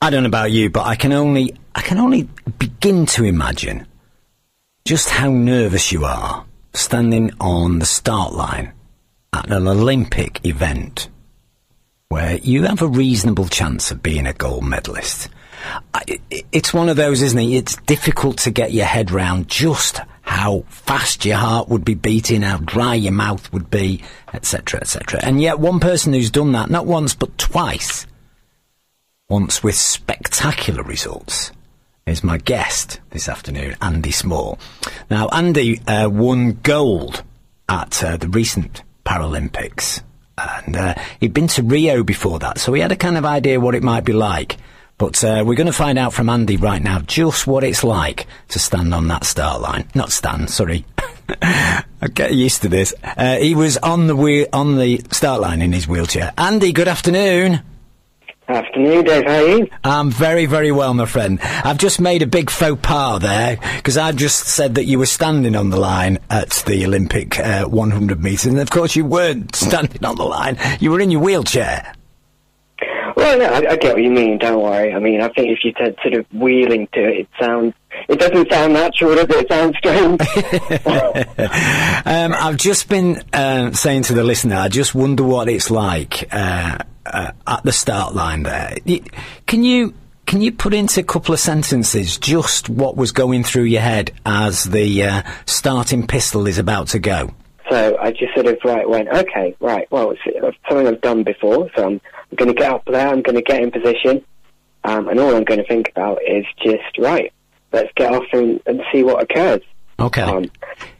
I don't know about you, but I can only I can only begin to imagine just how nervous you are standing on the start line at an Olympic event where you have a reasonable chance of being a gold medalist. I, it's one of those, isn't it? It's difficult to get your head round just how fast your heart would be beating, how dry your mouth would be, etc., etc. And yet, one person who's done that not once but twice, once with spectacular results, is my guest this afternoon, Andy Small. Now, Andy uh, won gold at uh, the recent Paralympics, and uh, he'd been to Rio before that, so he had a kind of idea what it might be like. But uh, we're going to find out from Andy right now just what it's like to stand on that start line. Not stand, sorry. I get used to this. Uh, he was on the wheel, on the start line in his wheelchair. Andy, good afternoon. Afternoon, Dave. How are you? I'm very, very well, my friend. I've just made a big faux pas there because I've just said that you were standing on the line at the Olympic uh, 100 metres, and of course you weren't standing on the line. You were in your wheelchair. Well, no, I, I get what you mean. Don't worry. I mean, I think if you said sort of wheeling to it, it sounds. It doesn't sound natural, does it? It sounds strange. um, I've just been uh, saying to the listener, I just wonder what it's like. Uh, uh, at the start line there. Can you can you put into a couple of sentences just what was going through your head as the uh, starting pistol is about to go? So I just sort of right went, okay, right, well, it's something I've done before, so I'm, I'm going to get up there, I'm going to get in position, um, and all I'm going to think about is just, right, let's get off and, and see what occurs. Okay.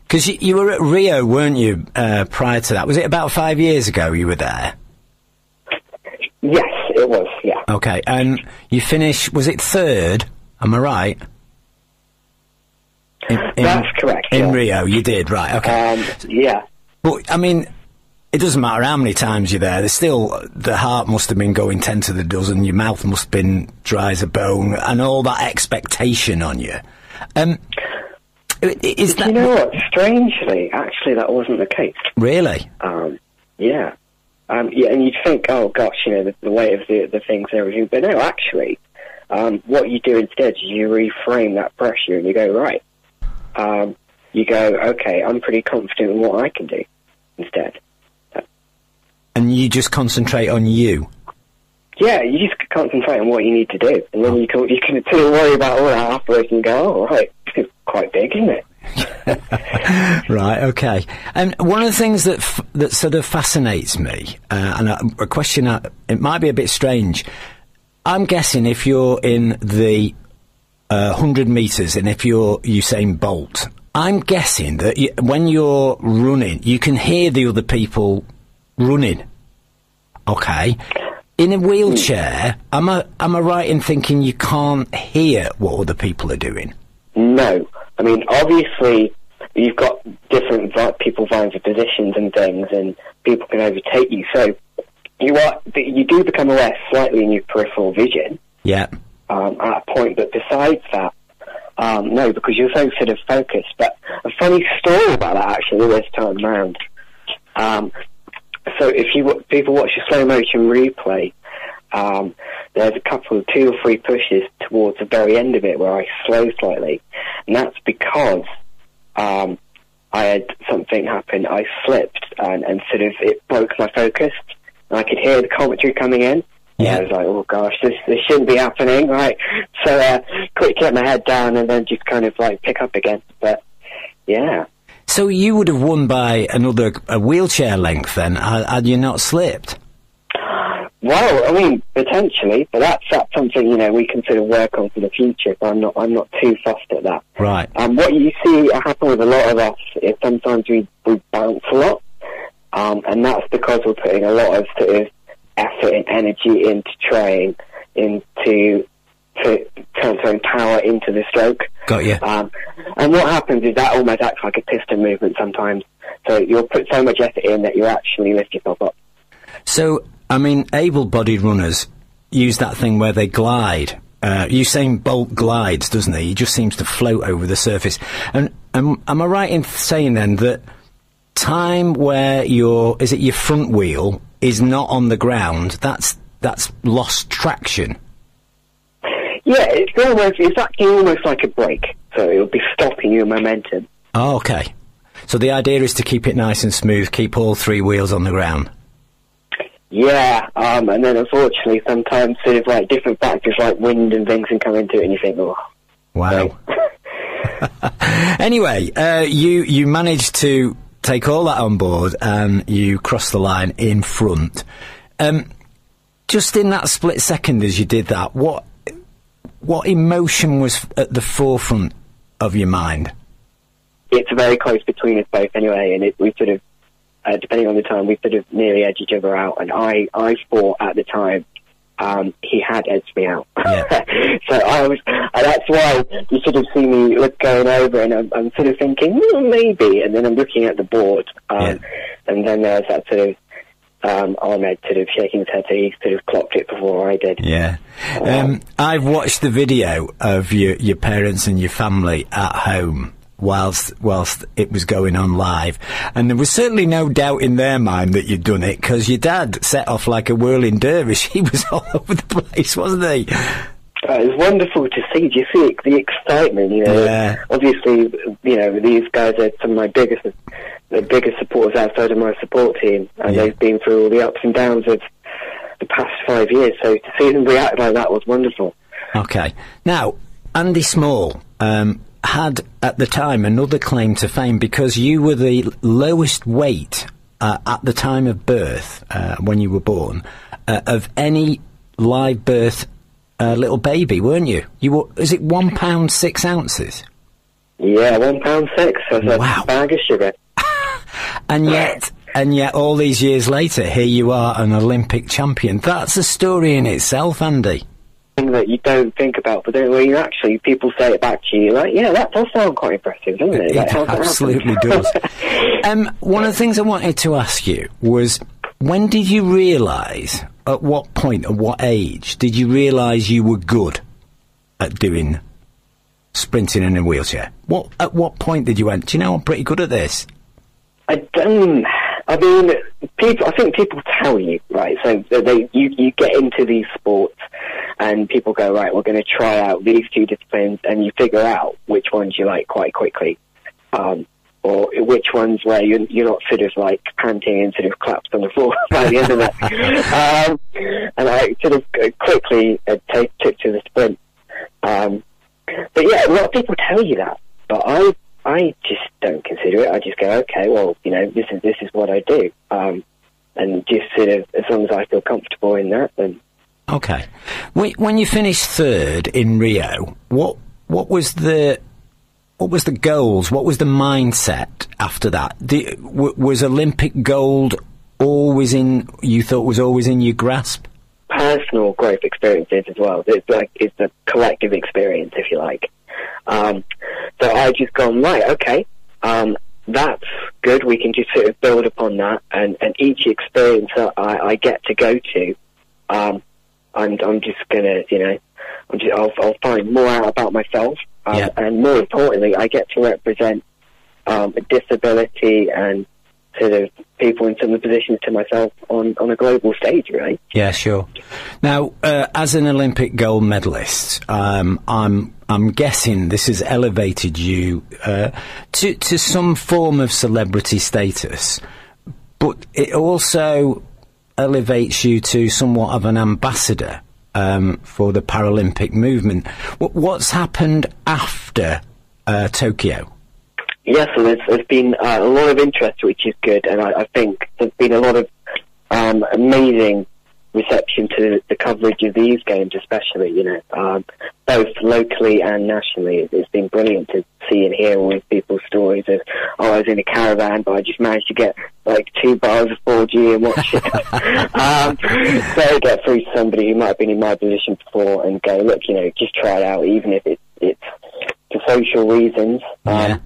Because um, you, you, were at Rio, weren't you, uh, prior to that? Was it about five years ago you were there? Yes, it was. Yeah. Okay, and you finished. Was it third? Am I right? In, in, That's correct. In yeah. Rio, you did right. Okay. Um, yeah. But I mean, it doesn't matter how many times you're there. There's still the heart must have been going ten to the dozen. Your mouth must have been dry as a bone, and all that expectation on you. Um, is that you know what? Strangely, actually, that wasn't the case. Really? Um, yeah. Um, yeah, and you'd think, oh gosh, you know, the, the weight of the, the things and everything. But no, actually, um, what you do instead is you reframe that pressure and you go, right, um, you go, okay, I'm pretty confident in what I can do instead. And you just concentrate on you? Yeah, you just concentrate on what you need to do. And then you can, you can sort of worry about all that afterwards and go, oh, right, it's quite big, isn't it? right. Okay. And one of the things that f- that sort of fascinates me, uh, and a, a question that it might be a bit strange. I'm guessing if you're in the uh, hundred meters, and if you're Usain Bolt, I'm guessing that you, when you're running, you can hear the other people running. Okay. In a wheelchair, am I am I right in thinking you can't hear what other people are doing? No. I mean, obviously, you've got different people vying for positions and things, and people can overtake you. So you are you do become aware slightly in your peripheral vision. Yeah. Um, at a point, but besides that, um, no, because you're so sort of focused. But a funny story about that actually this time round. Um, so if you people watch a slow motion replay, um, there's a couple of two or three pushes towards the very end of it where I slow slightly, and that's because um, I had something happen. I slipped and, and sort of it broke my focus, and I could hear the commentary coming in. Yeah. I was like, oh gosh, this this shouldn't be happening, right? So, uh, quick, get my head down and then just kind of like pick up again. But yeah. So you would have won by another a wheelchair length then, had you not slipped? Well, I mean, potentially, but that's, that's something you know we can sort of work on for the future. So I'm not I'm not too fussed at that. Right. Um, what you see happen with a lot of us is sometimes we, we bounce a lot, um, and that's because we're putting a lot of sort of effort and energy into trying into to transferring power into the stroke. Got you. Um, and what happens is that almost acts like a piston movement sometimes. So you'll put so much effort in that you actually lift yourself up. So I mean, able-bodied runners use that thing where they glide. Uh, Usain Bolt glides, doesn't he? He just seems to float over the surface. And um, am I right in saying then that time where your is it your front wheel is not on the ground? That's that's lost traction. Yeah, it's almost it's actually almost like a brake, so it'll be stopping your momentum. Oh, okay. So the idea is to keep it nice and smooth, keep all three wheels on the ground. Yeah, um, and then unfortunately sometimes sort of like different factors like wind and things can come into it, and you think, oh, Wow. anyway, uh, you you managed to take all that on board and you crossed the line in front. Um, just in that split second as you did that, what what emotion was at the forefront of your mind? it's very close between us both anyway, and it, we sort of, uh, depending on the time, we sort of nearly edged each other out. And I, I thought at the time, um, he had edged me out. Yeah. so I was, and that's why you sort of see me look going over, and I'm, I'm sort of thinking well, maybe, and then I'm looking at the board, um, Yeah. and then there's that sort of. Um, Ahmed sort of shaking his head, so he sort of clocked it before I did. Yeah. Um, I've watched the video of your, your parents and your family at home whilst whilst it was going on live, and there was certainly no doubt in their mind that you'd done it because your dad set off like a whirling dervish. He was all over the place, wasn't he? Uh, it was wonderful to see. Do you see the excitement? You know, Yeah. obviously, you know these guys are some of my biggest, the biggest supporters outside of my support team, and Yeah. they've been through all the ups and downs of the past five years. So to see them react like that was wonderful. Okay. Now, Andy Small um, had at the time another claim to fame because you were the lowest weight uh, at the time of birth, uh, when you were born, uh, of any live birth uh, little baby, weren't you? You were, is it one pound six ounces? Yeah, one pound six. That's Wow. a bag of sugar. And yet, and yet, all these years later, here you are, an Olympic champion. That's a story in itself, Andy. Thing that you don't think about, but then when you actually people say it back to you, like, yeah, that does sound quite impressive, doesn't it? It Like, how's absolutely does. Um, one of the things I wanted to ask you was when did you realise, at what point, at what age, did you realise you were good at doing sprinting in a wheelchair? What At what point did you went, do you know, I'm pretty good at this? I don't. I mean, people. I think people tell you, right? So they, you, you get into these sports, and people go, right, we're going to try out these two disciplines, and you figure out which ones you like quite quickly, um, or which ones where you're, you're not sort of like panting and sort of collapsed on the floor by the end of it. um, and I sort of uh, quickly uh, take, took to the sprint. Um, but yeah, a lot of people tell you that, but I I just don't consider it. I just go, okay, well, you know, this is this is what I do, um, and just sort of as long as I feel comfortable in that, then Okay. When, you finished third in Rio, what what was the what was the goals? What was the mindset after that? The, w- was Olympic gold always in? You thought was always in your grasp? personal growth experiences as well. It's like it's a collective experience, if you like. Um, so I just gone right, okay, um, that's good. We can just sort of build upon that, and, and each experience that I, I get to go to, um, I'm I'm just gonna, you know, I'm just, I'll, I'll find more out about myself, um, Yeah. and more importantly, I get to represent um, a disability and sort of people in similar positions to myself on on a global stage, really. Yeah, sure. Now, uh, as an Olympic gold medalist, um, I'm I'm guessing this has elevated you uh, to to some form of celebrity status, but it also elevates you to somewhat of an ambassador um, for the Paralympic movement. What, what's happened after uh, Tokyo? Yes, and there's, there's been uh, a lot of interest, which is good, and I, I think there's been a lot of um, amazing reception to the coverage of these games, especially, you know, um, both locally and nationally. It- It's been brilliant to see and hear all these people's stories of, oh, I was in a caravan, but I just managed to get like two bars of 4G and watch it. um, so get through to somebody who might have been in my position before and go, look, you know, just try it out, even if it, it's for social reasons. Um, Yeah.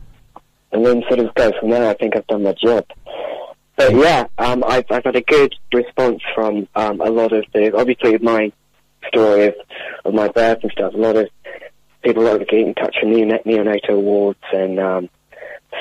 and then sort of go from there. I think I've done my job. But yeah, um, I've, I've had a good response from um, a lot of the, obviously my story of, of my birth and stuff, a lot of people are getting in touch from Neonat- Neonatal wards and um,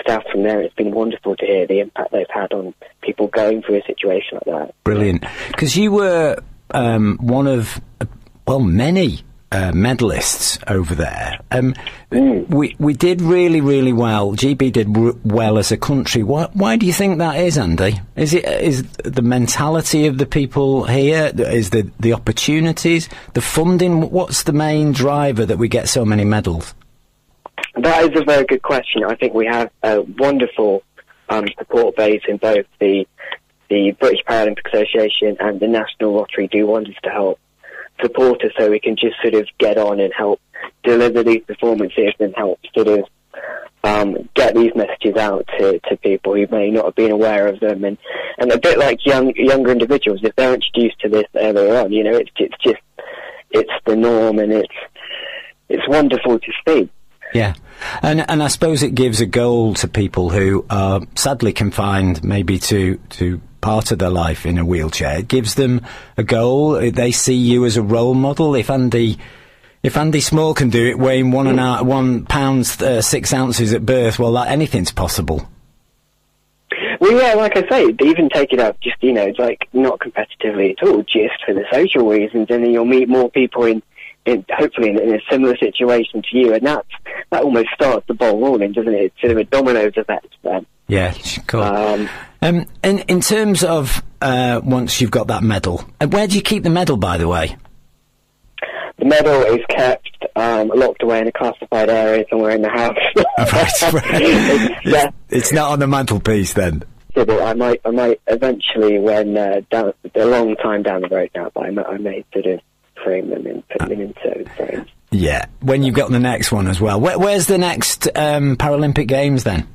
staff from there. It's been wonderful to hear the impact they've had on people going through a situation like that. Brilliant. Because you were um, one of, uh, well, many uh, medalists over there. Um, We we did really really well. GB did well as a country. Why, why do you think that is, Andy? Is it is the mentality of the people here? Is the the opportunities, the funding? What's the main driver that we get so many medals? That is a very good question. I think we have a wonderful um, support base in both the the British Paralympic Association and the National Lottery do wonders to help support us so we can just sort of get on and help deliver these performances and help sort of um, get these messages out to, to people who may not have been aware of them. And, and a bit like young younger individuals if they're introduced to this earlier on you know it's it's just it's the norm and it's it's wonderful to see Yeah, and and I suppose it gives a goal to people who are sadly confined, maybe to to part of their life in a wheelchair. It gives them a goal. They see you as a role model. If Andy. If Andy Small can do it, weighing one and a, one pound uh, six ounces at birth, well, that, anything's possible. Well, yeah, like I say, even take it up just, you know, like not competitively at all, just for the social reasons, and then you'll meet more people in, in hopefully in, in a similar situation to you, and that's, that almost starts the ball rolling, doesn't it? It's sort of a dominoes effect then. Yeah, cool. Um, Um, in in terms of uh, once you've got that medal, uh, where do you keep the medal, by the way? the medal is kept um, locked away in a classified area somewhere in the house. right, right. It's- yeah, It's not on the mantelpiece then. that I might, I might eventually, when uh, down a long time down the road now, but I may, I may sort of frame them and put them into frames. Yeah, when you've got the next one as well. Where, where's the next um, Paralympic Games then?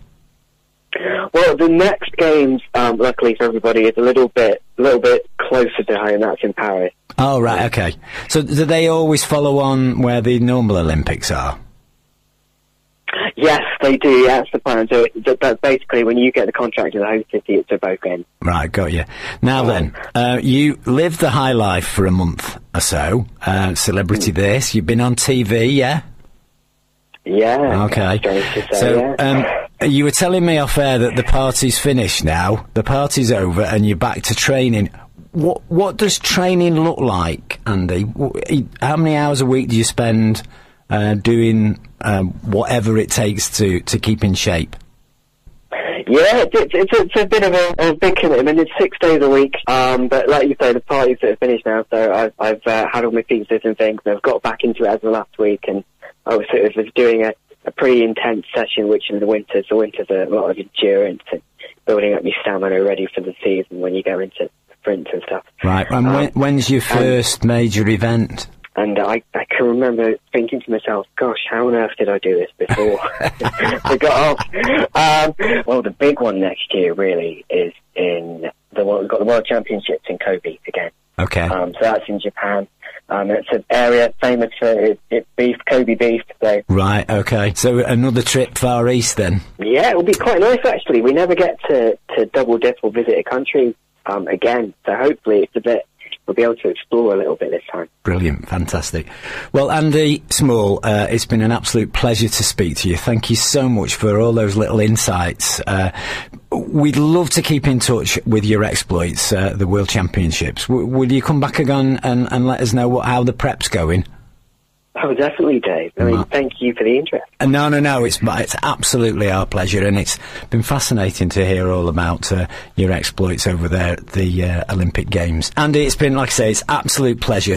Well, the next games, um, luckily for everybody, is a little bit, a little bit closer to home. That's in Paris. Oh, right, okay. So do they always follow on where the normal Olympics are? Yes, they do. Yeah, that's the plan. So that, that's basically when you get the contract to the host city, it's a both games. Right, got you. Now then, uh, you lived the high life for a month or so. Uh, celebrity this. You've been on TV, yeah? Yeah. Okay. Say, So, yeah. um, you were telling me off air that the party's finished now. The party's over, and you're back to training. What What does training look like, Andy? How many hours a week do you spend uh, doing um, whatever it takes to to keep in shape? Yeah, it's, it's, it's, a bit of a, a big commitment. It's six days a week, um, but like you say, the party's sort of finished now, so I've, I've uh, had all my pizzas and things, and I've got back into it as of last week, and I was sort of was doing a, a pretty intense session, which in the winters, the winters are a lot of endurance and building up your stamina ready for the season when you go into sprints and stuff. Right. And Um, when, when's your first major event? And I, I can remember thinking to myself, gosh, how on earth did I do this before I got off? Um, well, the big one next year really is in the world, we've got the World Championships in Kobe again. Okay. Um, so that's in Japan. Um, it's an area famous for its, its beef, Kobe beef. So Right. Okay. So another trip far east then. yeah, it will be quite nice actually. We never get to, to double dip or visit a country um, again. So hopefully it's a bit, we'll be able to explore a little bit this time. Brilliant, fantastic. Well, Andy Small, uh, it's been an absolute pleasure to speak to you. Thank you so much for all those little insights. Uh, we'd love to keep in touch with your exploits, uh, the World Championships. W- would you come back again and, and let us know what, how the prep's going? Oh, definitely, Dave. I mean, thank you for the interest. Uh, no, no, no. It's it's absolutely our pleasure, and it's been fascinating to hear all about uh, your exploits over there at the uh, Olympic Games. Andy, it's been like I say, it's absolute pleasure.